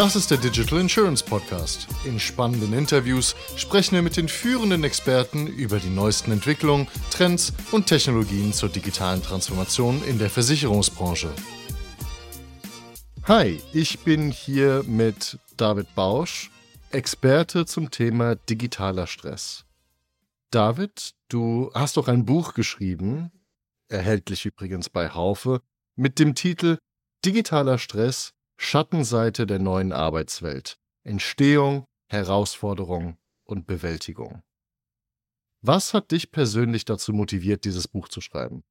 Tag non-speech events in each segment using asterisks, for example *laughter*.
Das ist der Digital Insurance Podcast. In spannenden Interviews sprechen wir mit den führenden Experten über die neuesten Entwicklungen, Trends und Technologien zur digitalen Transformation in der Versicherungsbranche. Hi, ich bin hier mit David Bausch, Experte zum Thema digitaler Stress. David, du hast doch ein Buch geschrieben, erhältlich übrigens bei Haufe, mit dem Titel Digitaler Stress Schattenseite der neuen Arbeitswelt. Entstehung, Herausforderung und Bewältigung. Was hat dich persönlich dazu motiviert, dieses Buch zu schreiben?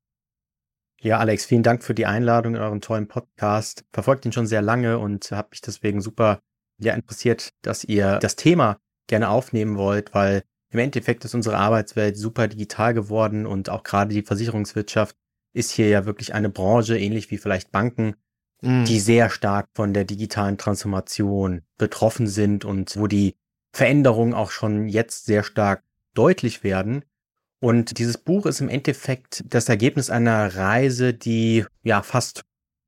Ja, Alex, vielen Dank für die Einladung in euren tollen Podcast. Verfolgt ihn schon sehr lange und habe mich deswegen super ja, interessiert, dass ihr das Thema gerne aufnehmen wollt, weil im Endeffekt ist unsere Arbeitswelt super digital geworden und auch gerade die Versicherungswirtschaft ist hier ja wirklich eine Branche, ähnlich wie vielleicht Banken, mhm. die sehr stark von der digitalen Transformation betroffen sind und wo die Veränderungen auch schon jetzt sehr stark deutlich werden. Und dieses Buch ist im Endeffekt das Ergebnis einer Reise, die ja fast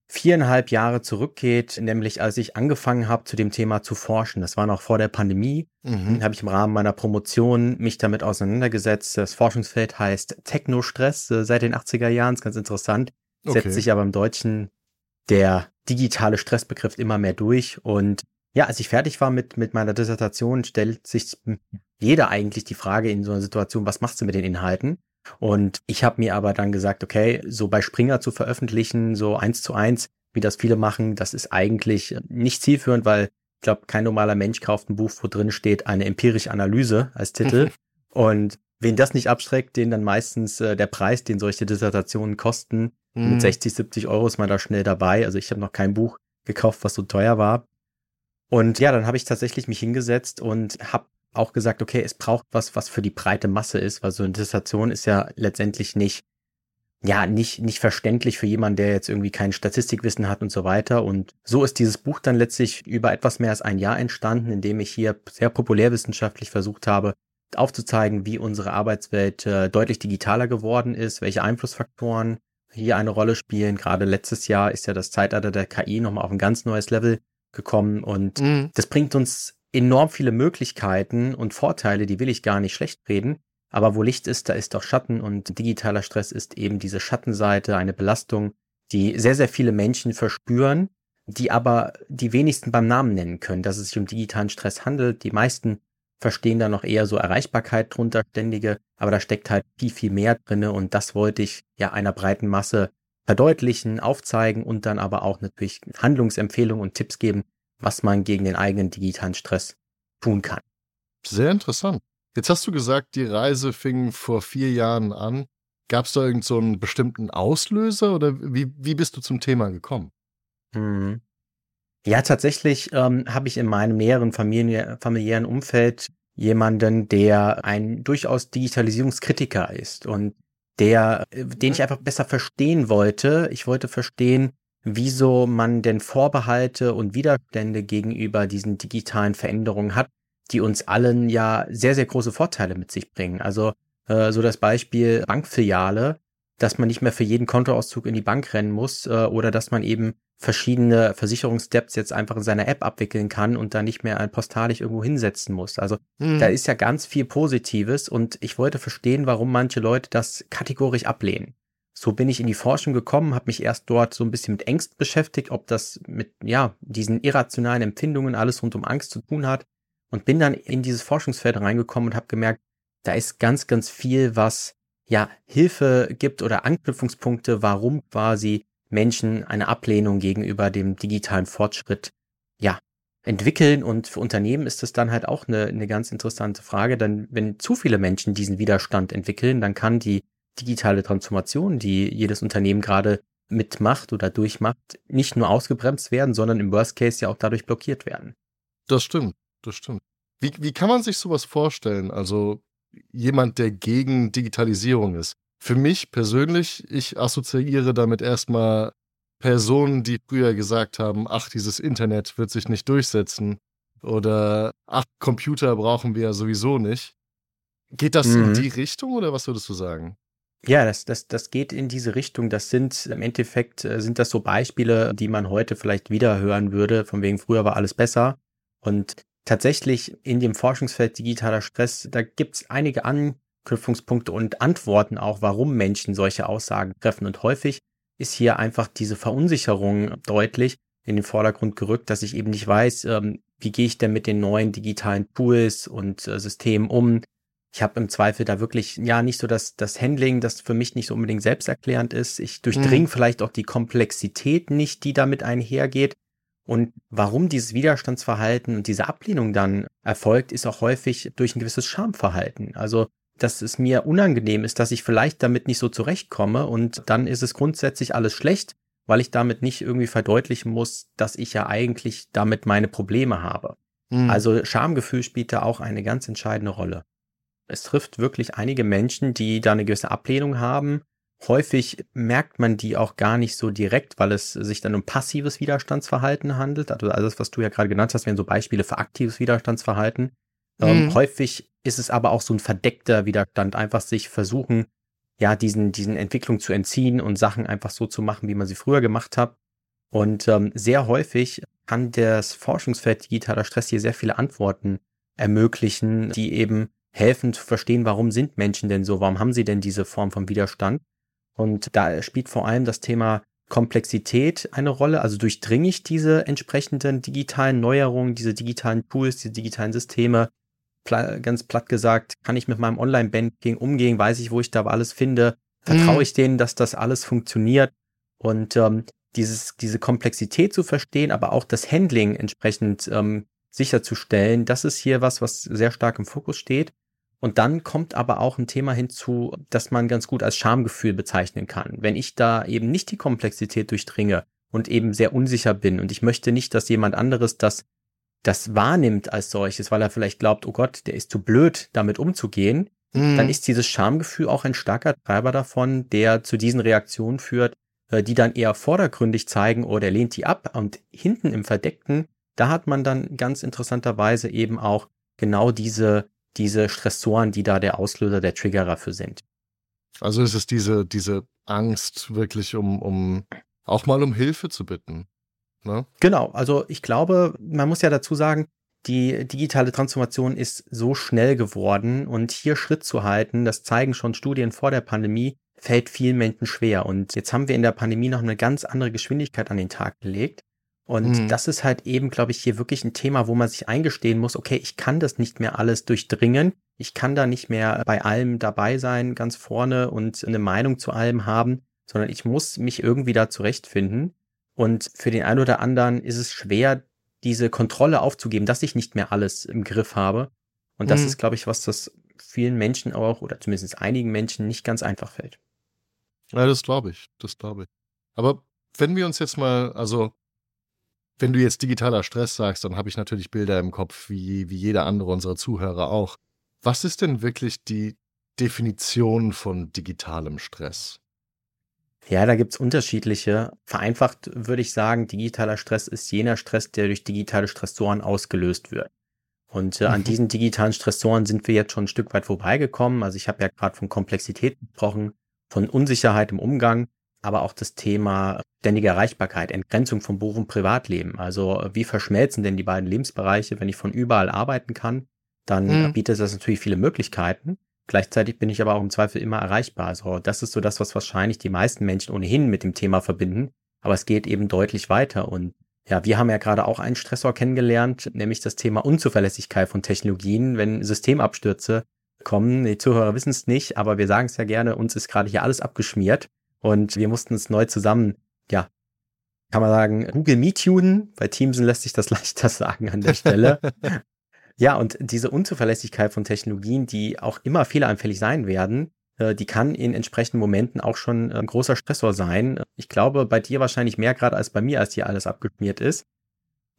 viereinhalb Jahre zurückgeht, nämlich als ich angefangen habe, zu dem Thema zu forschen. Das war noch vor der Pandemie. Mhm. habe ich im Rahmen meiner Promotion mich damit auseinandergesetzt. Das Forschungsfeld heißt Technostress äh, seit den 80er Jahren. ist ganz interessant. Okay. Setzt sich aber im Deutschen der digitale Stressbegriff immer mehr durch. Und ja, als ich fertig war mit, mit meiner Dissertation, stellt sich jeder eigentlich die Frage in so einer Situation, was machst du mit den Inhalten? Und ich habe mir aber dann gesagt, okay, so bei Springer zu veröffentlichen, so eins zu eins, wie das viele machen, das ist eigentlich nicht zielführend, weil ich glaube, kein normaler Mensch kauft ein Buch, wo drin steht eine empirische Analyse als Titel. Und wen das nicht abschreckt, den dann meistens äh, der Preis, den solche Dissertationen kosten, mhm. mit 60, 70 Euro ist man da schnell dabei. Also ich habe noch kein Buch gekauft, was so teuer war. Und ja, dann habe ich tatsächlich mich hingesetzt und habe auch gesagt, okay, es braucht was, was für die breite Masse ist, weil so eine Dissertation ist ja letztendlich nicht, ja, nicht, nicht verständlich für jemanden, der jetzt irgendwie kein Statistikwissen hat und so weiter. Und so ist dieses Buch dann letztlich über etwas mehr als ein Jahr entstanden, in dem ich hier sehr populärwissenschaftlich versucht habe, aufzuzeigen, wie unsere Arbeitswelt äh, deutlich digitaler geworden ist, welche Einflussfaktoren hier eine Rolle spielen. Gerade letztes Jahr ist ja das Zeitalter der KI nochmal auf ein ganz neues Level gekommen und mhm. das bringt uns enorm viele Möglichkeiten und Vorteile, die will ich gar nicht schlecht reden. Aber wo Licht ist, da ist auch Schatten und digitaler Stress ist eben diese Schattenseite, eine Belastung, die sehr, sehr viele Menschen verspüren, die aber die wenigsten beim Namen nennen können, dass es sich um digitalen Stress handelt. Die meisten verstehen da noch eher so Erreichbarkeit drunter, ständige, aber da steckt halt viel, viel mehr drinne und das wollte ich ja einer breiten Masse verdeutlichen, aufzeigen und dann aber auch natürlich Handlungsempfehlungen und Tipps geben, was man gegen den eigenen digitalen Stress tun kann. Sehr interessant. Jetzt hast du gesagt, die Reise fing vor vier Jahren an. Gab es da irgendeinen so bestimmten Auslöser oder wie, wie bist du zum Thema gekommen? Hm. Ja, tatsächlich ähm, habe ich in meinem näheren Familie, familiären Umfeld jemanden, der ein durchaus Digitalisierungskritiker ist und der, äh, den ich einfach besser verstehen wollte. Ich wollte verstehen, wieso man denn Vorbehalte und Widerstände gegenüber diesen digitalen Veränderungen hat, die uns allen ja sehr, sehr große Vorteile mit sich bringen. Also äh, so das Beispiel Bankfiliale, dass man nicht mehr für jeden Kontoauszug in die Bank rennen muss äh, oder dass man eben verschiedene Versicherungssteps jetzt einfach in seiner App abwickeln kann und da nicht mehr ein postalisch irgendwo hinsetzen muss. Also mhm. da ist ja ganz viel Positives und ich wollte verstehen, warum manche Leute das kategorisch ablehnen so bin ich in die Forschung gekommen, habe mich erst dort so ein bisschen mit Ängsten beschäftigt, ob das mit ja diesen irrationalen Empfindungen alles rund um Angst zu tun hat und bin dann in dieses Forschungsfeld reingekommen und habe gemerkt, da ist ganz ganz viel, was ja Hilfe gibt oder Anknüpfungspunkte, warum quasi Menschen eine Ablehnung gegenüber dem digitalen Fortschritt ja entwickeln und für Unternehmen ist das dann halt auch eine, eine ganz interessante Frage, denn wenn zu viele Menschen diesen Widerstand entwickeln, dann kann die digitale Transformation, die jedes Unternehmen gerade mitmacht oder durchmacht, nicht nur ausgebremst werden, sondern im Worst Case ja auch dadurch blockiert werden. Das stimmt, das stimmt. Wie, wie kann man sich sowas vorstellen? Also jemand, der gegen Digitalisierung ist. Für mich persönlich, ich assoziiere damit erstmal Personen, die früher gesagt haben, ach, dieses Internet wird sich nicht durchsetzen oder ach, Computer brauchen wir ja sowieso nicht. Geht das mhm. in die Richtung oder was würdest du sagen? Ja, das, das, das geht in diese Richtung. Das sind im Endeffekt äh, sind das so Beispiele, die man heute vielleicht wieder hören würde, von wegen früher war alles besser. Und tatsächlich in dem Forschungsfeld digitaler Stress, da gibt es einige Anknüpfungspunkte und Antworten auch, warum Menschen solche Aussagen treffen. Und häufig ist hier einfach diese Verunsicherung deutlich in den Vordergrund gerückt, dass ich eben nicht weiß, ähm, wie gehe ich denn mit den neuen digitalen Tools und äh, Systemen um? Ich habe im Zweifel da wirklich, ja, nicht so das, das Handling, das für mich nicht so unbedingt selbsterklärend ist. Ich durchdringe mhm. vielleicht auch die Komplexität nicht, die damit einhergeht. Und warum dieses Widerstandsverhalten und diese Ablehnung dann erfolgt, ist auch häufig durch ein gewisses Schamverhalten. Also, dass es mir unangenehm ist, dass ich vielleicht damit nicht so zurechtkomme und dann ist es grundsätzlich alles schlecht, weil ich damit nicht irgendwie verdeutlichen muss, dass ich ja eigentlich damit meine Probleme habe. Mhm. Also Schamgefühl spielt da auch eine ganz entscheidende Rolle. Es trifft wirklich einige Menschen, die da eine gewisse Ablehnung haben. Häufig merkt man die auch gar nicht so direkt, weil es sich dann um passives Widerstandsverhalten handelt. Also alles, was du ja gerade genannt hast, wären so Beispiele für aktives Widerstandsverhalten. Ähm, mhm. Ähm, häufig ist es aber auch so ein verdeckter Widerstand, einfach sich versuchen, ja, diesen, diesen Entwicklungen zu entziehen und Sachen einfach so zu machen, wie man sie früher gemacht hat. Und ähm, sehr häufig kann das Forschungsfeld digitaler Stress hier sehr viele Antworten ermöglichen, die eben helfen zu verstehen, warum sind Menschen denn so, warum haben sie denn diese Form von Widerstand. Und da spielt vor allem das Thema Komplexität eine Rolle. Also durchdringe ich diese entsprechenden digitalen Neuerungen, diese digitalen Tools, diese digitalen Systeme. ganz platt gesagt, kann ich mit meinem Online-Banking umgehen? Weiß ich, wo ich da alles finde? Vertraue mhm. ich denen, dass das alles funktioniert? Und ähm, dieses, diese Komplexität zu verstehen, aber auch das Handling entsprechend ähm, sicherzustellen, das ist hier was, was sehr stark im Fokus steht. Und dann kommt aber auch ein Thema hinzu, das man ganz gut als Schamgefühl bezeichnen kann. Wenn ich da eben nicht die Komplexität durchdringe und eben sehr unsicher bin und ich möchte nicht, dass jemand anderes das, das wahrnimmt als solches, weil er vielleicht glaubt, oh Gott, der ist zu blöd, damit umzugehen, mhm. dann ist dieses Schamgefühl auch ein starker Treiber davon, der zu diesen Reaktionen führt, äh, die dann eher vordergründig zeigen, oder oh, er lehnt die ab und hinten im Verdeckten, da hat man dann ganz interessanterweise eben auch genau diese diese Stressoren, die da der Auslöser, der Triggerer für sind. Also ist es diese, diese Angst wirklich, um, um auch mal um Hilfe zu bitten. Ne? Genau, also ich glaube, man muss ja dazu sagen, die digitale Transformation ist so schnell geworden und hier Schritt zu halten, das zeigen schon Studien vor der Pandemie, fällt vielen Menschen schwer. Und jetzt haben wir in der Pandemie noch eine ganz andere Geschwindigkeit an den Tag gelegt. Und mhm. das ist halt eben, glaube ich, hier wirklich ein Thema, wo man sich eingestehen muss, okay, ich kann das nicht mehr alles durchdringen. Ich kann da nicht mehr bei allem dabei sein, ganz vorne und eine Meinung zu allem haben, sondern ich muss mich irgendwie da zurechtfinden. Und für den einen oder anderen ist es schwer, diese Kontrolle aufzugeben, dass ich nicht mehr alles im Griff habe. Und das mhm. ist, glaube ich, was das vielen Menschen auch oder zumindest einigen Menschen nicht ganz einfach fällt. Ja, das glaube ich, das glaube ich. Aber wenn wir uns jetzt mal, also wenn du jetzt digitaler Stress sagst, dann habe ich natürlich Bilder im Kopf, wie, wie jeder andere unserer Zuhörer auch. Was ist denn wirklich die Definition von digitalem Stress? Ja, da gibt es unterschiedliche. Vereinfacht würde ich sagen, digitaler Stress ist jener Stress, der durch digitale Stressoren ausgelöst wird. Und äh, an mhm. diesen digitalen Stressoren sind wir jetzt schon ein Stück weit vorbeigekommen. Also ich habe ja gerade von Komplexität gesprochen, von Unsicherheit im Umgang aber auch das Thema ständige Erreichbarkeit, Entgrenzung von Beruf und Privatleben. Also wie verschmelzen denn die beiden Lebensbereiche, wenn ich von überall arbeiten kann? Dann mhm. bietet das natürlich viele Möglichkeiten. Gleichzeitig bin ich aber auch im Zweifel immer erreichbar. Also das ist so das, was wahrscheinlich die meisten Menschen ohnehin mit dem Thema verbinden. Aber es geht eben deutlich weiter. Und ja, wir haben ja gerade auch einen Stressor kennengelernt, nämlich das Thema Unzuverlässigkeit von Technologien, wenn Systemabstürze kommen. Die Zuhörer wissen es nicht, aber wir sagen es ja gerne, uns ist gerade hier alles abgeschmiert. Und wir mussten es neu zusammen, ja, kann man sagen, Google Meet tunen. Bei Teamsen lässt sich das *laughs* leichter sagen an der Stelle. *laughs* ja, und diese Unzuverlässigkeit von Technologien, die auch immer fehleranfällig sein werden, äh, die kann in entsprechenden Momenten auch schon ein großer Stressor sein. Ich glaube, bei dir wahrscheinlich mehr gerade als bei mir, als hier alles abgeschmiert ist.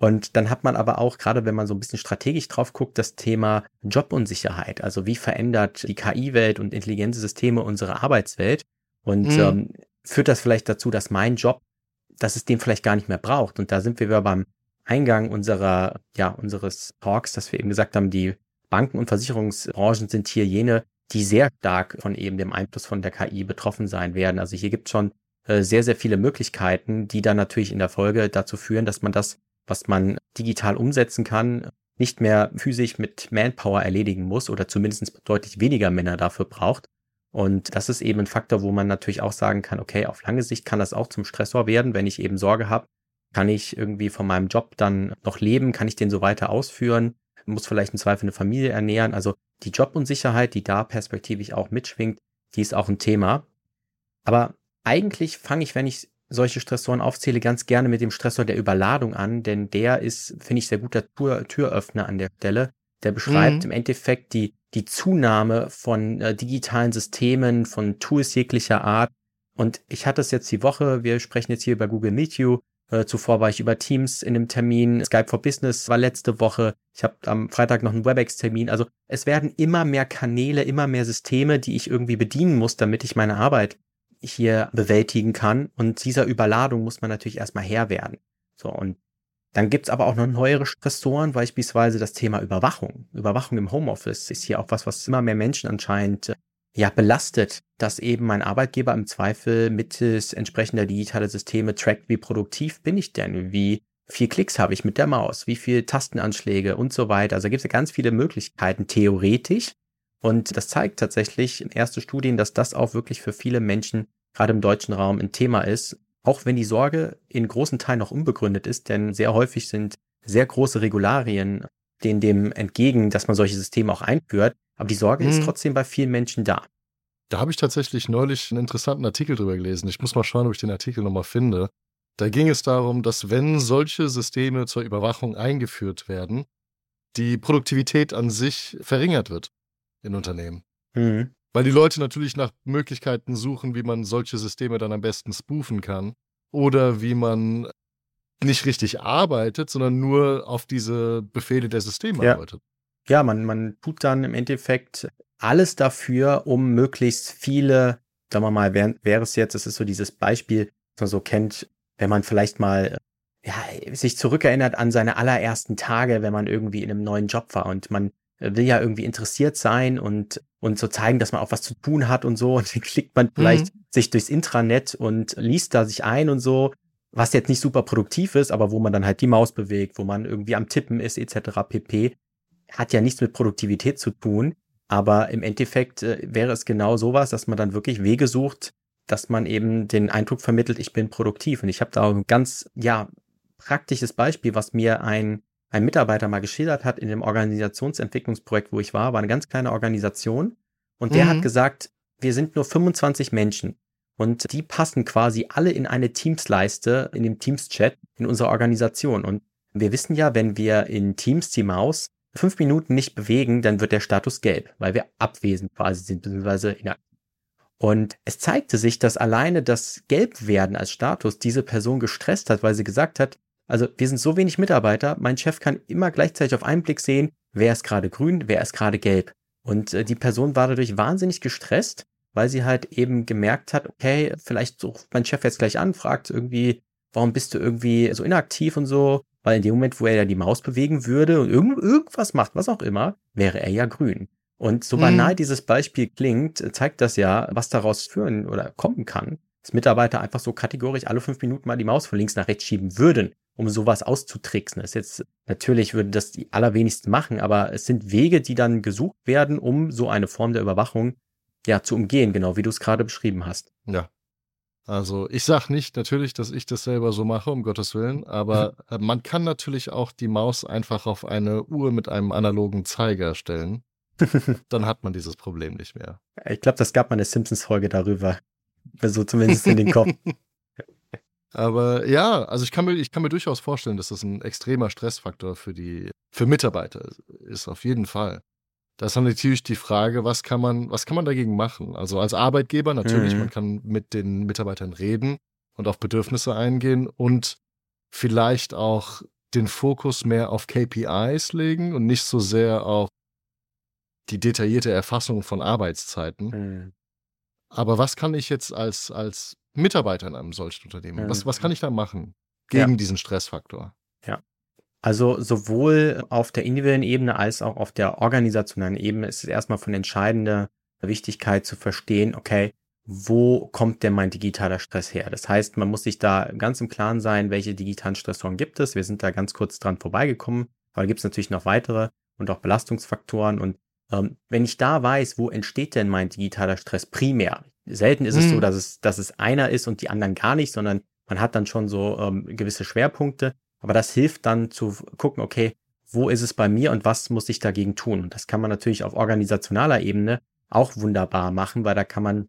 Und dann hat man aber auch, gerade wenn man so ein bisschen strategisch drauf guckt, das Thema Jobunsicherheit. Also wie verändert die KI-Welt und intelligente Systeme unsere Arbeitswelt? Und mhm. ähm, führt das vielleicht dazu, dass mein Job, dass es den vielleicht gar nicht mehr braucht. Und da sind wir wieder beim Eingang unserer, ja, unseres Talks, dass wir eben gesagt haben, die Banken- und Versicherungsbranchen sind hier jene, die sehr stark von eben dem Einfluss von der KI betroffen sein werden. Also hier gibt es schon äh, sehr, sehr viele Möglichkeiten, die dann natürlich in der Folge dazu führen, dass man das, was man digital umsetzen kann, nicht mehr physisch mit Manpower erledigen muss oder zumindest deutlich weniger Männer dafür braucht. Und das ist eben ein Faktor, wo man natürlich auch sagen kann, okay, auf lange Sicht kann das auch zum Stressor werden, wenn ich eben Sorge habe, kann ich irgendwie von meinem Job dann noch leben, kann ich den so weiter ausführen, muss vielleicht im Zweifel eine Familie ernähren. Also die Jobunsicherheit, die da perspektivisch auch mitschwingt, die ist auch ein Thema. Aber eigentlich fange ich, wenn ich solche Stressoren aufzähle, ganz gerne mit dem Stressor der Überladung an, denn der ist, finde ich, sehr guter Tür Türöffner an der Stelle. Der beschreibt mhm. im Endeffekt die, die Zunahme von äh, digitalen Systemen, von Tools jeglicher Art. Und ich hatte es jetzt die Woche, wir sprechen jetzt hier über Google Meet You, äh, zuvor war ich über Teams in einem Termin, Skype for Business war letzte Woche, ich habe am Freitag noch einen WebEx-Termin. Also es werden immer mehr Kanäle, immer mehr Systeme, die ich irgendwie bedienen muss, damit ich meine Arbeit hier bewältigen kann. Und dieser Überladung muss man natürlich erstmal Herr werden. So, und dann gibt's aber auch noch neuere Stressoren, beispielsweise das Thema Überwachung. Überwachung im Homeoffice ist hier auch was, was immer mehr Menschen anscheinend äh, ja belastet, dass eben mein Arbeitgeber im Zweifel mittels entsprechender digitaler Systeme trackt, wie produktiv bin ich denn, wie viel Klicks habe ich mit der Maus, wie viel Tastenanschläge und so weiter. Also gibt es ja ganz viele Möglichkeiten theoretisch, und das zeigt tatsächlich erste Studien, dass das auch wirklich für viele Menschen, gerade im deutschen Raum, ein Thema ist. Auch wenn die Sorge in großen Teilen noch unbegründet ist, denn sehr häufig sind sehr große Regularien denen dem entgegen, dass man solche Systeme auch einführt. Aber die Sorge hm. ist mhm. trotzdem bei vielen Menschen da. Da habe ich tatsächlich neulich einen interessanten Artikel drüber gelesen. Ich muss mal schauen, ob ich den Artikel nochmal finde. Da ging es darum, dass wenn solche Systeme zur Überwachung eingeführt werden, die Produktivität an sich verringert wird in Unternehmen. Mhm. Weil die Leute natürlich nach Möglichkeiten suchen, wie man solche Systeme dann am besten spoofen kann. Oder wie man nicht richtig arbeitet, sondern nur auf diese Befehle der Systeme ja. arbeitet. Ja, man, man tut dann im Endeffekt alles dafür, um möglichst viele, sagen wir mal, wäre wär es jetzt, das ist so dieses Beispiel, was man so kennt, wenn man vielleicht mal ja, sich zurückerinnert an seine allerersten Tage, wenn man irgendwie in einem neuen Job war und man will ja irgendwie interessiert sein und, und so zeigen, dass man auch was zu tun hat und so. *laughs* Und dann klickt man vielleicht mhm. sich durchs Intranet und liest da sich ein und so, was jetzt nicht super produktiv ist, aber wo man dann halt die Maus bewegt, wo man irgendwie am Tippen ist, etc. pp. Hat ja nichts mit Produktivität zu tun. Aber im Endeffekt äh, wäre es genau sowas, dass man dann wirklich Wege sucht, dass man eben den Eindruck vermittelt, ich bin produktiv. Und ich habe da ein ganz, ja, praktisches Beispiel, was mir ein ein Mitarbeiter mal geschildert hat in dem Organisationsentwicklungsprojekt, wo ich war, war eine ganz kleine Organisation. Und der mhm. hat gesagt, wir sind nur 25 Menschen. Und die passen quasi alle in eine Teams-Leiste, in dem Teams-Chat in unserer Organisation. Und wir wissen ja, wenn wir in Teams die Maus fünf Minuten nicht bewegen, dann wird der Status gelb, weil wir abwesend quasi sind, beziehungsweise inaktiv. Und es zeigte sich, dass alleine das Gelbwerden als Status diese Person gestresst hat, weil sie gesagt hat, also wir sind so wenig Mitarbeiter, mein Chef kann immer gleichzeitig auf einen Blick sehen, wer ist gerade grün, wer ist gerade gelb. Und äh, die Person war dadurch wahnsinnig gestresst, weil sie halt eben gemerkt hat, okay, vielleicht ruft mein Chef jetzt gleich an, fragt irgendwie, warum bist du irgendwie so inaktiv und so, weil in dem Moment, wo er ja die Maus bewegen würde und irgend, irgendwas macht, was auch immer, wäre er ja grün. Und so banal mhm. dieses Beispiel klingt, zeigt das ja, was daraus führen oder kommen kann, dass Mitarbeiter einfach so kategorisch alle fünf Minuten mal die Maus von links nach rechts schieben würden, um sowas auszutricksen. Das ist jetzt, natürlich würden das die allerwenigsten machen, aber es sind Wege, die dann gesucht werden, um so eine Form der Überwachung ja zu umgehen, genau wie du es gerade beschrieben hast. Ja. Also ich sag nicht natürlich, dass ich das selber so mache, um Gottes Willen, aber äh, man kann natürlich auch die Maus einfach auf eine Uhr mit einem analogen Zeiger stellen. *laughs* Dann hat man dieses Problem nicht mehr. Ich glaube, das gab mal eine Simpsons-Folge darüber. So zumindest in den Kopf. *laughs* Aber ja, also ich kann mir, ich kann mir durchaus vorstellen, dass das ein extremer Stressfaktor für die, für Mitarbeiter ist, auf jeden Fall. Da ist dann natürlich die Frage, was kann man, was kann man dagegen machen? Also als Arbeitgeber natürlich, mhm. man kann mit den Mitarbeitern reden und auf Bedürfnisse eingehen und vielleicht auch den Fokus mehr auf KPIs legen und nicht so sehr auf die detaillierte Erfassung von Arbeitszeiten. Mhm. Aber was kann ich jetzt als, als Mitarbeiter in einem solchen Unternehmen? Was, was kann ich da machen gegen ja. diesen Stressfaktor? Ja. Also sowohl auf der individuellen Ebene als auch auf der organisationalen Ebene ist es erstmal von entscheidender Wichtigkeit zu verstehen, okay, wo kommt denn mein digitaler Stress her? Das heißt, man muss sich da ganz im Klaren sein, welche digitalen Stressoren gibt es. Wir sind da ganz kurz dran vorbeigekommen, aber gibt es natürlich noch weitere und auch Belastungsfaktoren. Und ähm, wenn ich da weiß, wo entsteht denn mein digitaler Stress primär? Selten ist hm. es so, mhm. dass es, dass es einer ist und die anderen gar nicht, sondern man hat dann schon so ähm, gewisse Schwerpunkte. Aber das hilft dann zu gucken, okay, wo ist es bei mir und was muss ich dagegen tun? Und das kann man natürlich auf organisationaler Ebene auch wunderbar machen, weil da kann man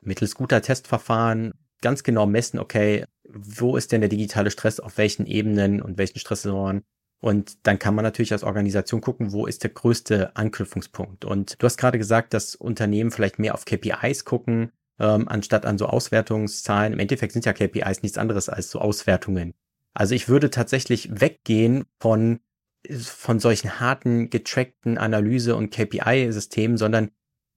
mittels guter Testverfahren ganz genau messen, okay, wo ist denn der digitale Stress auf welchen Ebenen und welchen Stressoren? Und dann kann man natürlich als Organisation gucken, wo ist der größte Anknüpfungspunkt. Und du hast gerade gesagt, dass Unternehmen vielleicht mehr auf KPIs gucken, ähm, anstatt an so Auswertungszahlen. Im Endeffekt sind ja KPIs nichts anderes als so Auswertungen. Also ich würde tatsächlich weggehen von, von solchen harten, getrackten Analyse- und KPI-Systemen, sondern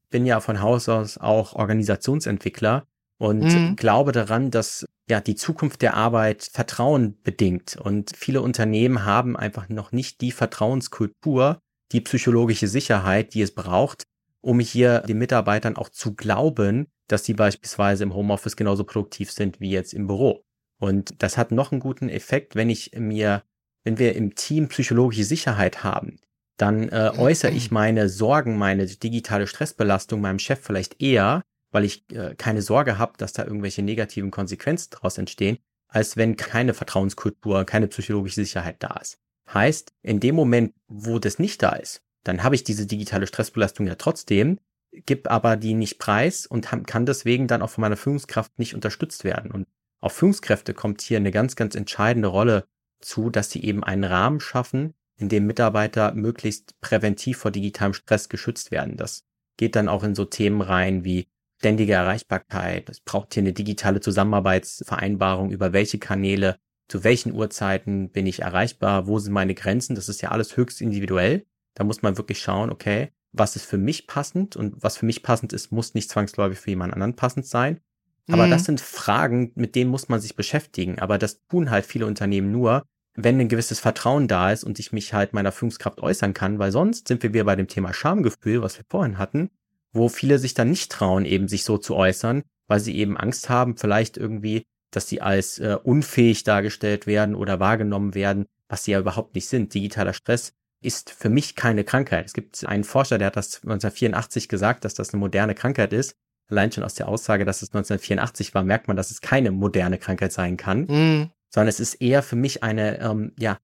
bin ja von Haus aus auch Organisationsentwickler und mhm. glaube daran, dass ja die Zukunft der Arbeit Vertrauen bedingt und viele Unternehmen haben einfach noch nicht die Vertrauenskultur, die psychologische Sicherheit, die es braucht, um hier den Mitarbeitern auch zu glauben, dass sie beispielsweise im Homeoffice genauso produktiv sind wie jetzt im Büro. Und das hat noch einen guten Effekt, wenn ich mir, wenn wir im Team psychologische Sicherheit haben, dann äh, äußere ich meine Sorgen, meine digitale Stressbelastung meinem Chef vielleicht eher, weil ich äh, keine Sorge habe, dass da irgendwelche negativen Konsequenzen daraus entstehen, als wenn keine Vertrauenskultur, keine psychologische Sicherheit da ist. Heißt, in dem Moment, wo das nicht da ist, dann habe ich diese digitale Stressbelastung ja trotzdem, gib aber die nicht preis und kann deswegen dann auch von meiner Führungskraft nicht unterstützt werden. Und auf Führungskräfte kommt hier eine ganz, ganz entscheidende Rolle zu, dass sie eben einen Rahmen schaffen, in dem Mitarbeiter möglichst präventiv vor digitalem Stress geschützt werden. Das geht dann auch in so Themen rein wie ständige Erreichbarkeit. Es braucht hier eine digitale Zusammenarbeitsvereinbarung, über welche Kanäle, zu welchen Uhrzeiten bin ich erreichbar, wo sind meine Grenzen. Das ist ja alles höchst individuell. Da muss man wirklich schauen, okay, was ist für mich passend und was für mich passend ist, muss nicht zwangsläufig für jemand anderen passend sein. Aber mhm. das sind Fragen, mit denen muss man sich beschäftigen. Aber das tun halt viele Unternehmen nur, wenn ein gewisses Vertrauen da ist und ich mich halt meiner Führungskraft äußern kann, weil sonst sind wir wieder bei dem Thema Schamgefühl, was wir vorhin hatten, wo viele sich dann nicht trauen, eben sich so zu äußern, weil sie eben Angst haben, vielleicht irgendwie, dass sie als äh, unfähig dargestellt werden oder wahrgenommen werden, was sie ja überhaupt nicht sind. Digitaler Stress ist für mich keine Krankheit. Es gibt einen Forscher, der hat das 1984 gesagt, dass das eine moderne Krankheit ist. Allein schon aus der Aussage, dass es 1984 war, merkt man, dass es keine moderne Krankheit sein kann. Mm sondern es ist eher für mich eine, ähm, ja,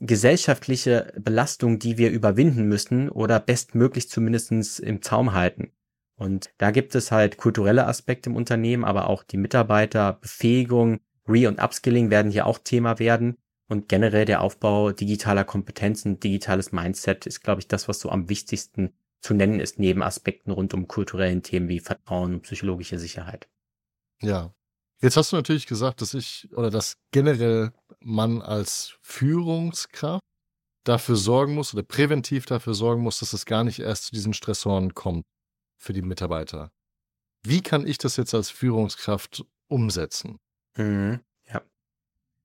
gesellschaftliche Belastung, die wir überwinden müssen oder bestmöglich zumindestens im Zaum halten. Und da gibt es halt kulturelle Aspekte im Unternehmen, aber auch die Mitarbeiterbefähigung, Re- und Upskilling werden hier auch Thema werden. Und generell der Aufbau digitaler Kompetenzen, digitales Mindset ist, glaube ich, das, was so am wichtigsten zu nennen ist, neben Aspekten rund um kulturellen Themen wie Vertrauen und psychologische Sicherheit. Ja, Jetzt hast du natürlich gesagt, dass ich oder dass generell man als Führungskraft dafür sorgen muss oder präventiv dafür sorgen muss, dass es gar nicht erst zu diesen Stressoren kommt für die Mitarbeiter. Wie kann ich das jetzt als Führungskraft umsetzen? Mhm, ja.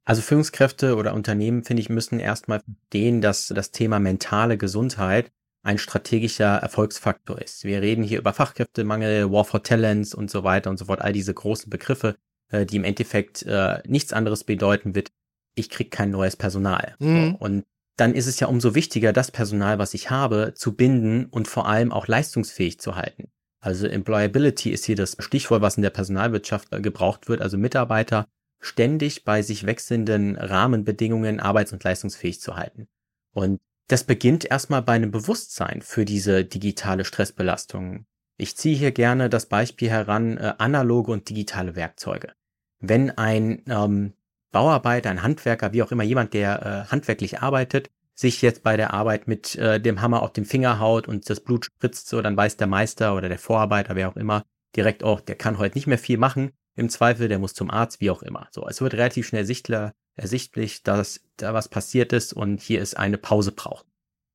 Also Führungskräfte oder Unternehmen, finde ich, müssen erstmal verstehen, dass das Thema mentale Gesundheit ein strategischer Erfolgsfaktor ist. Wir reden hier über Fachkräftemangel, War for Talents und so weiter und so fort, all diese großen Begriffe, äh, die im Endeffekt äh, nichts anderes bedeuten wird, ich krieg kein neues Personal. Mhm. Und dann ist es ja umso wichtiger, das Personal, was ich habe, zu binden und vor allem auch leistungsfähig zu halten. Also Employability ist hier das Stichwort, was in der Personalwirtschaft äh, gebraucht wird. Also Mitarbeiter ständig bei sich wechselnden Rahmenbedingungen arbeits- und leistungsfähig zu halten. Und das beginnt erstmal bei einem Bewusstsein für diese digitale Stressbelastung. Ich ziehe hier gerne das Beispiel heran, äh, analoge und digitale Werkzeuge. Wenn ein ähm, Bauarbeiter, ein Handwerker, wie auch immer, jemand, der äh, handwerklich arbeitet, sich jetzt bei der Arbeit mit äh, dem Hammer auf den Finger haut und das Blut spritzt, so dann weiß der Meister oder der Vorarbeiter, wer auch immer, direkt auch, der kann heute nicht mehr viel machen. Im Zweifel, der muss zum Arzt, wie auch immer. So, es wird relativ schnell sichtler, ersichtlich, dass da was passiert ist und hier ist eine Pause braucht.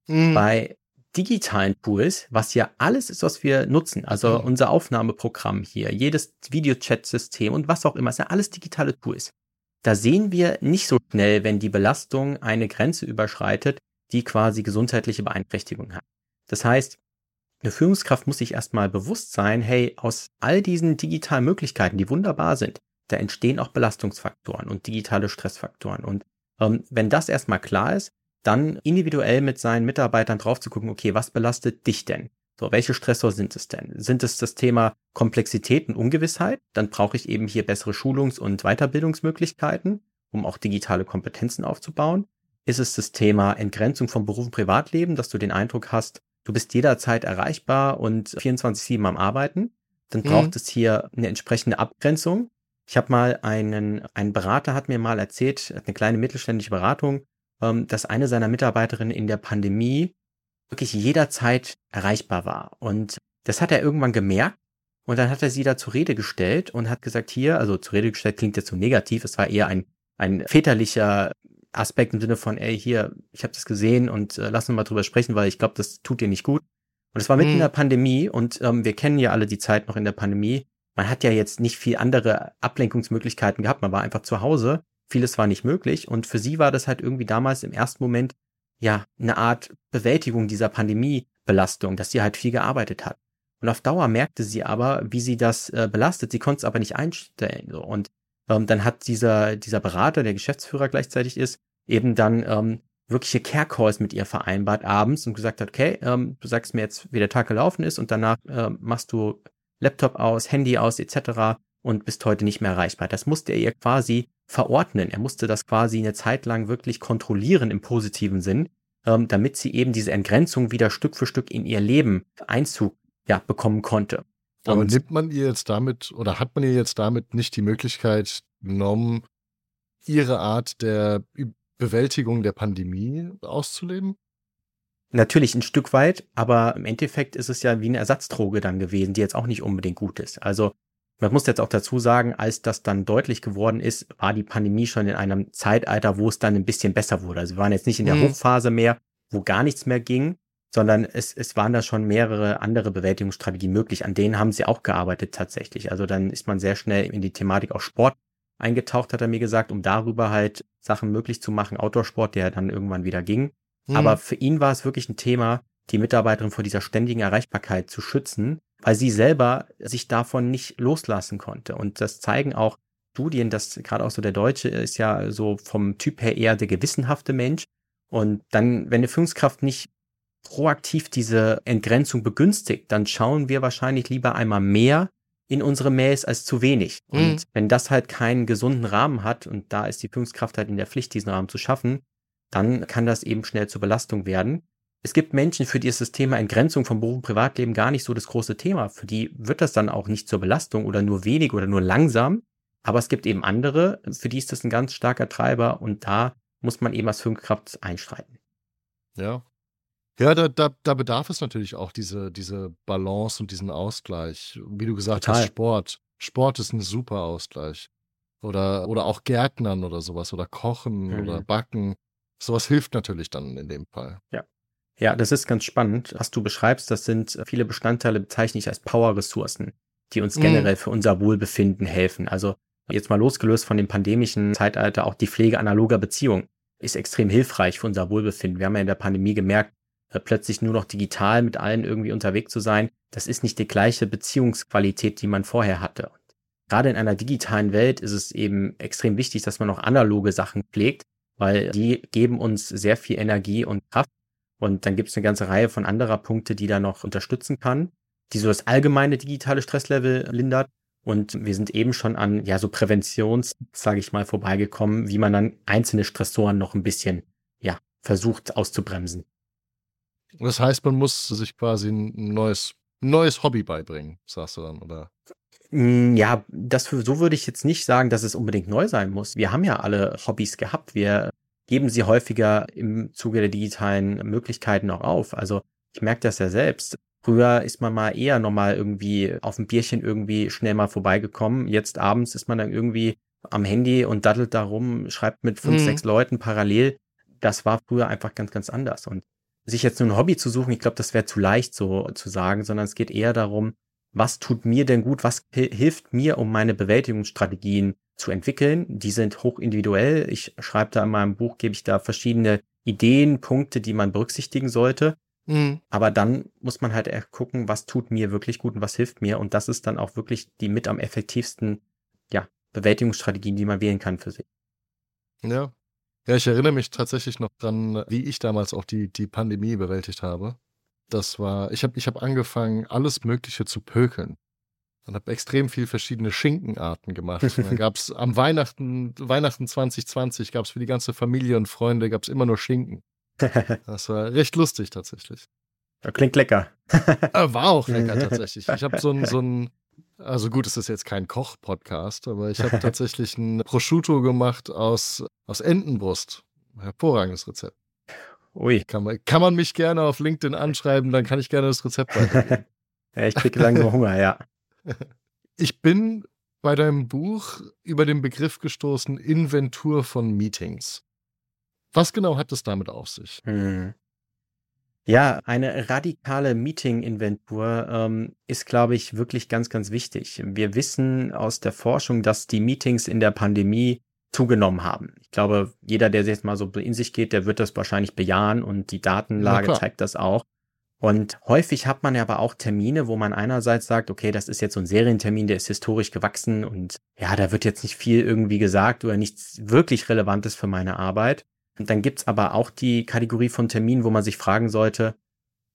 Mhm. Bei digitalen Tools, was ja alles ist, was wir nutzen, also mhm. unser Aufnahmeprogramm hier, jedes Videochat-System und was auch immer, ist ja alles digitale Tools. Da sehen wir nicht so schnell, wenn die Belastung eine Grenze überschreitet, die quasi gesundheitliche Beeinträchtigung hat. Das heißt, Eine Führungskraft muss sich erstmal bewusst sein, hey, aus all diesen digitalen Möglichkeiten, die wunderbar sind, da entstehen auch Belastungsfaktoren und digitale Stressfaktoren. Und ähm, wenn das erstmal klar ist, dann individuell mit seinen Mitarbeitern drauf zu gucken, okay, was belastet dich denn? So, welche Stressor sind es denn? Sind es das Thema Komplexität und Ungewissheit? Dann brauche ich eben hier bessere Schulungs- und Weiterbildungsmöglichkeiten, um auch digitale Kompetenzen aufzubauen. Ist es das Thema Entgrenzung vom Beruf und Privatleben, dass du den Eindruck hast, du bist jederzeit erreichbar und 24-7 am Arbeiten? Dann braucht mhm. es hier eine entsprechende Abgrenzung. Ich habe mal einen, ein Berater hat mir mal erzählt, eine kleine mittelständische Beratung, dass eine seiner Mitarbeiterinnen in der Pandemie wirklich jederzeit erreichbar war. Und das hat er irgendwann gemerkt und dann hat er sie da zur Rede gestellt und hat gesagt, hier, also zur Rede gestellt klingt jetzt so negativ, es war eher ein, ein väterlicher Aspekt im Sinne von, ey, hier, ich habe das gesehen und äh, lass uns mal drüber sprechen, weil ich glaube, das tut dir nicht gut. Und es war mitten hm. in der Pandemie und ähm, wir kennen ja alle die Zeit noch in der Pandemie. Man hat ja jetzt nicht viel andere Ablenkungsmöglichkeiten gehabt, man war einfach zu Hause Vieles war nicht möglich und für sie war das halt irgendwie damals im ersten Moment ja eine Art Bewältigung dieser Pandemiebelastung, dass sie halt viel gearbeitet hat. Und auf Dauer merkte sie aber, wie sie das äh, belastet. Sie konnte es aber nicht einstellen. So. Und ähm, dann hat dieser, dieser Berater, der Geschäftsführer gleichzeitig ist, eben dann ähm, wirkliche Care Calls mit ihr vereinbart abends und gesagt hat, okay, ähm, du sagst mir jetzt, wie der Tag gelaufen ist und danach ähm, machst du Laptop aus, Handy aus etc. und bist heute nicht mehr erreichbar. Das musste er ihr quasi verordnen. Er musste das quasi eine Zeit lang wirklich kontrollieren im positiven Sinn, ähm, damit sie eben diese Entgrenzung wieder Stück für Stück in ihr Leben Einzug ja, bekommen konnte. Aber Und nimmt man ihr jetzt damit oder hat man ihr jetzt damit nicht die Möglichkeit genommen, ihre Art der Bewältigung der Pandemie auszuleben? Natürlich ein Stück weit, aber im Endeffekt ist es ja wie eine Ersatzdroge dann gewesen, die jetzt auch nicht unbedingt gut ist. Also man muss jetzt auch dazu sagen, als das dann deutlich geworden ist, war die Pandemie schon in einem Zeitalter, wo es dann ein bisschen besser wurde. Also wir waren jetzt nicht in der mhm. Hochphase mehr, wo gar nichts mehr ging, sondern es, es waren da schon mehrere andere Bewältigungsstrategien möglich. An denen haben sie auch gearbeitet tatsächlich. Also dann ist man sehr schnell in die Thematik auch Sport eingetaucht, hat er mir gesagt, um darüber halt Sachen möglich zu machen, Outdoor-Sport, der dann irgendwann wieder ging. Mhm. Aber für ihn war es wirklich ein Thema, die Mitarbeiterin vor dieser ständigen Erreichbarkeit zu schützen weil sie selber sich davon nicht loslassen konnte. Und das zeigen auch Studien, dass gerade auch so der Deutsche ist ja so vom Typ her eher der gewissenhafte Mensch. Und dann, wenn eine Führungskraft nicht proaktiv diese Entgrenzung begünstigt, dann schauen wir wahrscheinlich lieber einmal mehr in unsere Mails als zu wenig. Mhm. Und wenn das halt keinen gesunden Rahmen hat, und da ist die Führungskraft halt in der Pflicht, diesen Rahmen zu schaffen, dann kann das eben schnell zur Belastung werden es gibt Menschen, für die ist das Thema Entgrenzung vom Beruf und Privatleben gar nicht so das große Thema. Für die wird das dann auch nicht zur Belastung oder nur wenig oder nur langsam. Aber es gibt eben andere, für die ist das ein ganz starker Treiber und da muss man eben als Führungskraft einstreiten. Ja. Ja, da, da, da bedarf es natürlich auch diese, diese Balance und diesen Ausgleich. Wie du gesagt Total. hast, Sport. Sport ist ein super Ausgleich. Oder, oder auch Gärtnern oder sowas oder Kochen mhm. oder Backen. Sowas hilft natürlich dann in dem Fall. Ja. Ja, das ist ganz spannend. Was du beschreibst, das sind viele Bestandteile, bezeichne ich als Power-Ressourcen, die uns mhm. generell für unser Wohlbefinden helfen. Also jetzt mal losgelöst von dem pandemischen Zeitalter, auch die Pflege analoger Beziehungen ist extrem hilfreich für unser Wohlbefinden. Wir haben ja in der Pandemie gemerkt, äh, plötzlich nur noch digital mit allen irgendwie unterwegs zu sein, das ist nicht die gleiche Beziehungsqualität, die man vorher hatte. Und gerade in einer digitalen Welt ist es eben extrem wichtig, dass man auch analoge Sachen pflegt, weil die geben uns sehr viel Energie und Kraft und dann gibt es eine ganze Reihe von anderer Punkte, die da noch unterstützen kann, die so das allgemeine digitale Stresslevel lindert. Und wir sind eben schon an, ja, so Präventions, sage ich mal, vorbeigekommen, wie man dann einzelne Stressoren noch ein bisschen, ja, versucht auszubremsen. Das heißt, man muss sich quasi ein neues, neues Hobby beibringen, sagst du dann, oder? Mm, ja, das so würde ich jetzt nicht sagen, dass es unbedingt neu sein muss. Wir haben ja alle Hobbys gehabt. Wir geben sie häufiger im Zuge der digitalen Möglichkeiten auch auf. Also ich merke das ja selbst. Früher ist man mal eher nochmal irgendwie auf ein Bierchen irgendwie schnell mal vorbeigekommen. Jetzt abends ist man dann irgendwie am Handy und daddelt da rum, schreibt mit fünf, mhm. sechs Leuten parallel. Das war früher einfach ganz, ganz anders. Und sich jetzt nur ein Hobby zu suchen, ich glaube, das wäre zu leicht so zu sagen, sondern es geht eher darum, was tut mir denn gut, was hilft mir, um meine Bewältigungsstrategien zu entwickeln. Die sind hoch individuell. Ich schreibe da in meinem Buch, gebe ich da verschiedene Ideen, Punkte, die man berücksichtigen sollte. Mhm. Aber dann muss man halt gucken, was tut mir wirklich gut und was hilft mir. Und das ist dann auch wirklich die mit am effektivsten, ja, Bewältigungsstrategien, die man wählen kann für sich. Ja. Ja, ich erinnere mich tatsächlich noch dran, wie ich damals auch die, die Pandemie bewältigt habe. Das war, ich habe ich hab angefangen, alles Mögliche zu pökeln. Und habe extrem viel verschiedene Schinkenarten gemacht. Dann gab es *laughs* am Weihnachten, Weihnachten 2020, gab es für die ganze Familie und Freunde, gab es immer nur Schinken. *laughs* Das war recht lustig tatsächlich. Klingt lecker. *laughs* Äh, war auch lecker tatsächlich. Ich habe so ein, so ein, also gut, es ist jetzt kein Koch-Podcast, aber ich habe tatsächlich ein Prosciutto gemacht aus, aus Entenbrust. Hervorragendes Rezept. Ui. Kann man, kann man mich gerne auf LinkedIn anschreiben, dann kann ich gerne das Rezept weitergeben. ich kriege langsam Hunger, ja. Ich bin bei deinem Buch über den Begriff gestoßen, Inventur von Meetings. Was genau hat es damit auf sich? Hm. Ja, eine radikale Meeting-Inventur ähm, ist, glaube ich, wirklich ganz, ganz wichtig. Wir wissen aus der Forschung, dass die Meetings in der Pandemie zugenommen haben. Ich glaube, jeder, der jetzt mal so in sich geht, der wird das wahrscheinlich bejahen und die Datenlage zeigt das auch. Und häufig hat man ja aber auch Termine, wo man einerseits sagt, okay, das ist jetzt so ein Serientermin, der ist historisch gewachsen und ja, da wird jetzt nicht viel irgendwie gesagt oder nichts wirklich Relevantes für meine Arbait. Und dann gibt's aber auch die Kategorie von Terminen, wo man sich fragen sollte,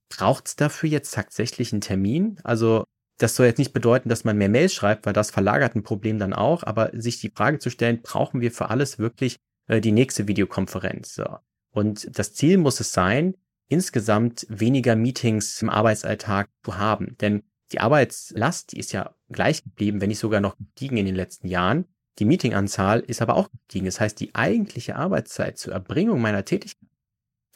braucht's dafür jetzt tatsächlich einen Termin? Also das soll jetzt nicht bedeuten, dass man mehr Mails schreibt, weil das verlagert ein Problem dann auch, aber sich die Frage zu stellen, brauchen wir für alles wirklich äh, die nächste Videokonferenz? So. Und das Ziel muss es sein, insgesamt weniger Meetings im Arbeitsalltag zu haben. Denn die Arbeitslast, die ist ja gleich geblieben, wenn nicht sogar noch gestiegen in den letzten Jahren. Die Meetinganzahl ist aber auch gestiegen. Das heißt, die eigentliche Arbeitszeit zur Erbringung meiner Tätigkeit,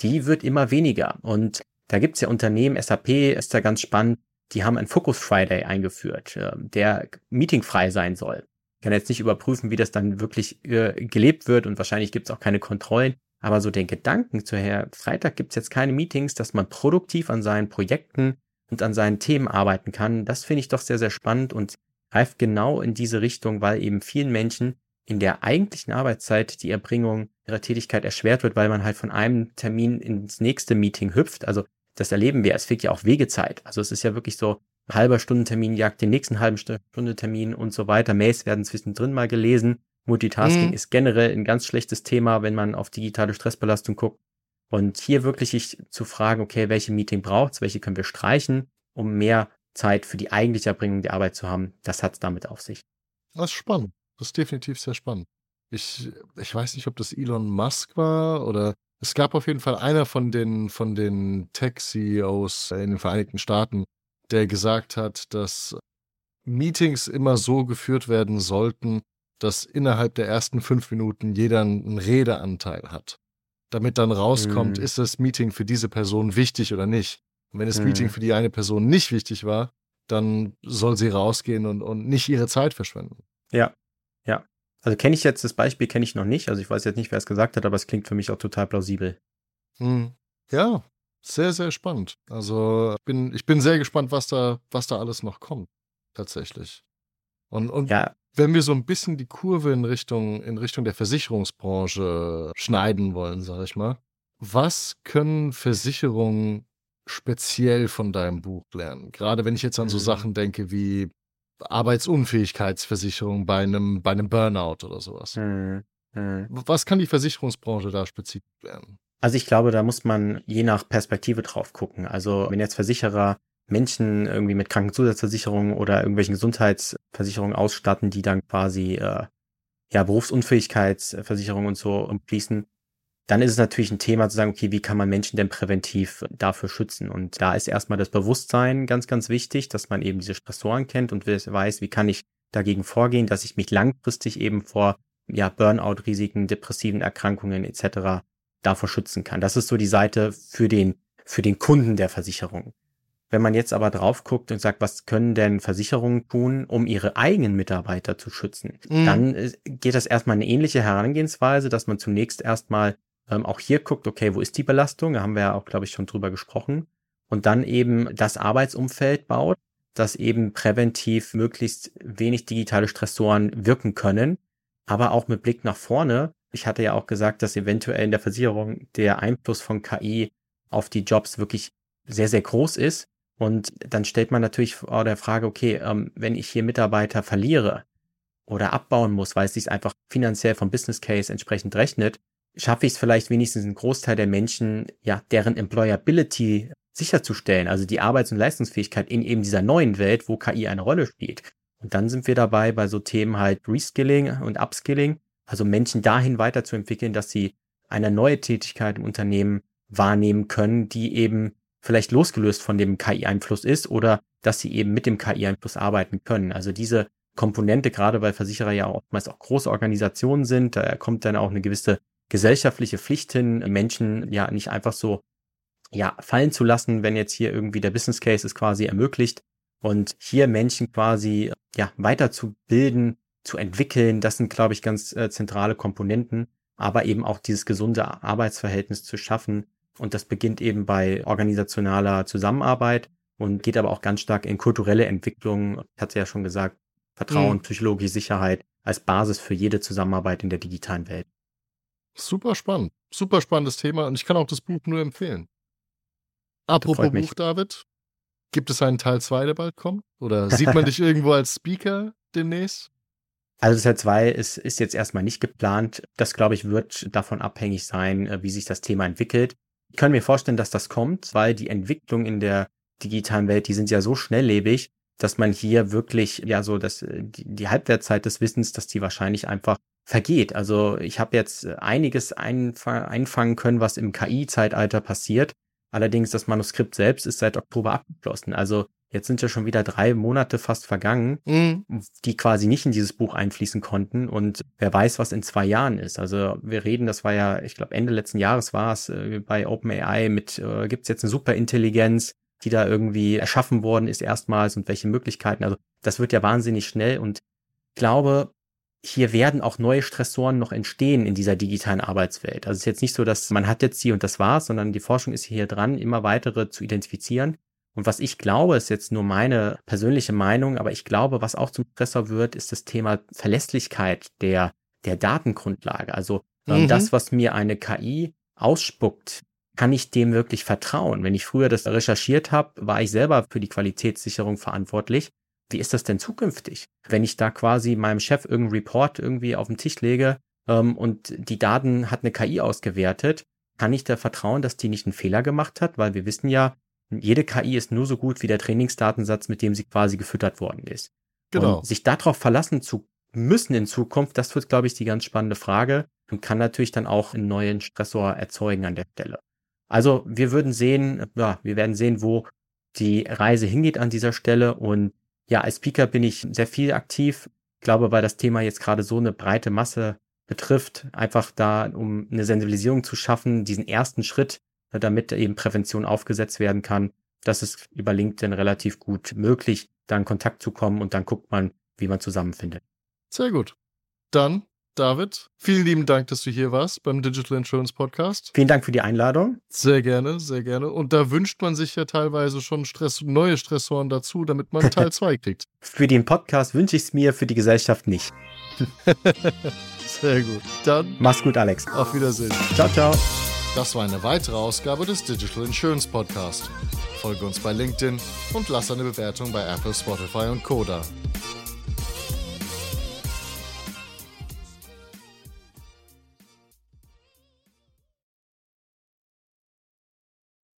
die wird immer weniger. Und da gibt's ja Unternehmen, SAP ist da ganz spannend, die haben einen Focus Friday eingeführt, äh, der meetingfrei sein soll. Ich kann jetzt nicht überprüfen, wie das dann wirklich äh, gelebt wird und wahrscheinlich gibt's auch keine Kontrollen. Aber so den Gedanken zu Herr Freitag gibt's jetzt keine Meetings, dass man produktiv an seinen Projekten und an seinen Themen arbeiten kann. Das finde ich doch sehr, sehr spannend und greift genau in diese Richtung, weil eben vielen Menschen in der eigentlichen Arbeitszeit die Erbringung ihrer Tätigkeit erschwert wird, weil man halt von einem Termin ins nächste Meeting hüpft. Also das erleben wir. Es fehlt ja auch Wegezeit. Also es ist ja wirklich so, halber Stundentermin jagt den nächsten halben Stundentermin und so weiter. Mails werden zwischendrin mal gelesen. Multitasking mhm. ist generell ein ganz schlechtes Thema, wenn man auf digitale Stressbelastung guckt. Und hier wirklich ich zu fragen, okay, welche Meeting braucht's, welche können wir streichen, um mehr Zeit für die eigentliche Erbringung der Arbeit zu haben, das hat es damit auf sich. Das ist spannend. Das ist definitiv sehr spannend. Ich, ich weiß nicht, ob das Elon Musk war oder es gab auf jeden Fall einer von den, von den Tech-CEOs in den Vereinigten Staaten, der gesagt hat, dass Meetings immer so geführt werden sollten, dass innerhalb der ersten fünf Minuten jeder einen Redeanteil hat. Damit dann rauskommt, hm. ist das Meeting für diese Person wichtig oder nicht. Und wenn das hm. Meeting für die eine Person nicht wichtig war, dann soll sie rausgehen und, und nicht ihre Zeit verschwenden. Ja, ja. Also kenne ich jetzt das Beispiel, kenne ich noch nicht. Also ich weiß jetzt nicht, wer es gesagt hat, aber es klingt für mich auch total plausibel. Hm. Ja, sehr, sehr spannend. Also ich bin, ich bin sehr gespannt, was da, was da alles noch kommt. Tatsächlich. Und, und ja. Wenn wir so ein bisschen die Kurve in Richtung, in Richtung der Versicherungsbranche schneiden wollen, sage ich mal, was können Versicherungen speziell von deinem Buch lernen? Gerade wenn ich jetzt an so mhm. Sachen denke wie Arbeitsunfähigkeitsversicherung bei einem, bei einem Burnout oder sowas. Mhm. Mhm. Was kann die Versicherungsbranche da spezifisch lernen? Also ich glaube, da muss man je nach Perspektive drauf gucken. Also wenn jetzt Versicherer Menschen irgendwie mit Krankenzusatzversicherungen oder irgendwelchen Gesundheitsversicherungen ausstatten, die dann quasi äh, ja Berufsunfähigkeitsversicherungen und so umfließen, dann ist es natürlich ein Thema zu sagen, okay, wie kann man Menschen denn präventiv dafür schützen? Und da ist erstmal das Bewusstsein ganz, ganz wichtig, dass man eben diese Stressoren kennt und weiß, wie kann ich dagegen vorgehen, dass ich mich langfristig eben vor ja, Burnout-Risiken, depressiven Erkrankungen etc. davor schützen kann. Das ist so die Seite für den, für den Kunden der Versicherung. Wenn man jetzt aber drauf guckt und sagt, was können denn Versicherungen tun, um ihre eigenen Mitarbeiter zu schützen, mhm. dann äh, geht das erstmal eine ähnliche Herangehensweise, dass man zunächst erstmal ähm, auch hier guckt, okay, wo ist die Belastung? Da haben wir ja auch, glaube ich, schon drüber gesprochen. Und dann eben das Arbeitsumfeld baut, dass eben präventiv möglichst wenig digitale Stressoren wirken können, aber auch mit Blick nach vorne. Ich hatte ja auch gesagt, dass eventuell in der Versicherung der Einfluss von KI auf die Jobs wirklich sehr, sehr groß ist. Und dann stellt man natürlich vor der Frage, okay, ähm, wenn ich hier Mitarbeiter verliere oder abbauen muss, weil es sich einfach finanziell vom Business Case entsprechend rechnet, schaffe ich es vielleicht wenigstens einen Großteil der Menschen, ja, deren Employability sicherzustellen, also die Arbeits- und Leistungsfähigkeit in eben dieser neuen Welt, wo KI eine Rolle spielt. Und dann sind wir dabei bei so Themen halt Reskilling und Upskilling, also Menschen dahin weiterzuentwickeln, dass sie eine neue Tätigkeit im Unternehmen wahrnehmen können, die eben vielleicht losgelöst von dem KI-Einfluss ist oder dass sie eben mit dem KI-Einfluss arbeiten können. Also diese Komponente, gerade weil Versicherer ja oftmals auch große Organisationen sind, da kommt dann auch eine gewisse gesellschaftliche Pflicht hin, Menschen ja nicht einfach so ja fallen zu lassen, wenn jetzt hier irgendwie der Business Case es quasi ermöglicht und hier Menschen quasi ja weiterzubilden, zu entwickeln, das sind glaube ich ganz äh, zentrale Komponenten, aber eben auch dieses gesunde Arbeitsverhältnis zu schaffen und das beginnt eben bei organisationaler Zusammenarbeit und geht aber auch ganz stark in kulturelle Entwicklung. Ich hatte ja schon gesagt, Vertrauen, mhm. psychologische Sicherheit als Basis für jede Zusammenarbeit in der digitalen Welt. Super spannend. Super spannendes Thema und ich kann auch das Buch nur empfehlen. Apropos Buch, David, gibt es einen Teil 2, der bald kommt? Oder *laughs* sieht man dich irgendwo als Speaker demnächst? Also Teil 2 ist, ist jetzt erstmal nicht geplant. Das, glaube ich, wird davon abhängig sein, äh, wie sich das Thema entwickelt. Ich kann mir vorstellen, dass das kommt, weil die Entwicklung in der digitalen Welt, die sind ja so schnelllebig, dass man hier wirklich, ja, so dass die, die Halbwertszeit des Wissens, dass die wahrscheinlich einfach vergeht. Also ich habe jetzt einiges einfangen können, was im KI-Zeitalter passiert. Allerdings das Manuskript selbst ist seit Oktober abgeschlossen. Also jetzt sind ja schon wieder drei Monate fast vergangen, mhm. die quasi nicht in dieses Buch einfließen konnten. Und wer weiß, was in zwei Jahren ist. Also wir reden, das war ja, ich glaube, Ende letzten Jahres war es äh, bei OpenAI mit, äh, gibt es jetzt eine Superintelligenz, die da irgendwie erschaffen worden ist erstmals und welche Möglichkeiten. Also das wird ja wahnsinnig schnell und ich glaube, hier werden auch neue Stressoren noch entstehen in dieser digitalen Arbeitswelt. Also es ist jetzt nicht so, dass man hat jetzt sie und das war's, sondern die Forschung ist hier dran, immer weitere zu identifizieren. Und was ich glaube, ist jetzt nur meine persönliche Meinung, aber ich glaube, was auch zum Stressor wird, ist das Thema Verlässlichkeit der, der Datengrundlage. Also ähm, mhm. das, was mir eine KI ausspuckt, kann ich dem wirklich vertrauen? Wenn ich früher das recherchiert habe, war ich selber für die Qualitätssicherung verantwortlich. Wie ist das denn zukünftig? Wenn ich da quasi meinem Chef irgendeinen Report irgendwie auf den Tisch lege ähm, und die Daten hat eine KI ausgewertet, kann ich da vertrauen, dass die nicht einen Fehler gemacht hat? Weil wir wissen ja, jede KI ist nur so gut wie der Trainingsdatensatz, mit dem sie quasi gefüttert worden ist. Genau. Und sich darauf verlassen zu müssen in Zukunft, das wird, glaube ich, die ganz spannende Frage und kann natürlich dann auch einen neuen Stressor erzeugen an der Stelle. Also wir würden sehen, ja, wir werden sehen, wo die Reise hingeht an dieser Stelle. Und ja, als Speaker bin ich sehr viel aktiv. Ich glaube, weil das Thema jetzt gerade so eine breite Masse betrifft, einfach da, um eine Sensibilisierung zu schaffen, diesen ersten Schritt, damit eben Prävention aufgesetzt werden kann. Das ist über LinkedIn relativ gut möglich, da in Kontakt zu kommen und dann guckt man, wie man zusammenfindet. Sehr gut. Dann David, vielen lieben Dank, dass du hier warst beim Digital Insurance Podcast. Vielen Dank für die Einladung. Sehr gerne, sehr gerne. Und da wünscht man sich ja teilweise schon Stress, neue Stressoren dazu, damit man *laughs* Teil 2 kriegt. für den Podcast wünsche ich es mir, für die Gesellschaft nicht. *laughs* sehr gut. Dann. Mach's gut, Alex. Auf Wiedersehen. Ciao, ciao. Das war eine weitere Ausgabe des Digital Insurance Podcast. Folge uns bei LinkedIn und lass eine Bewertung bei Apple, Spotify und Koda.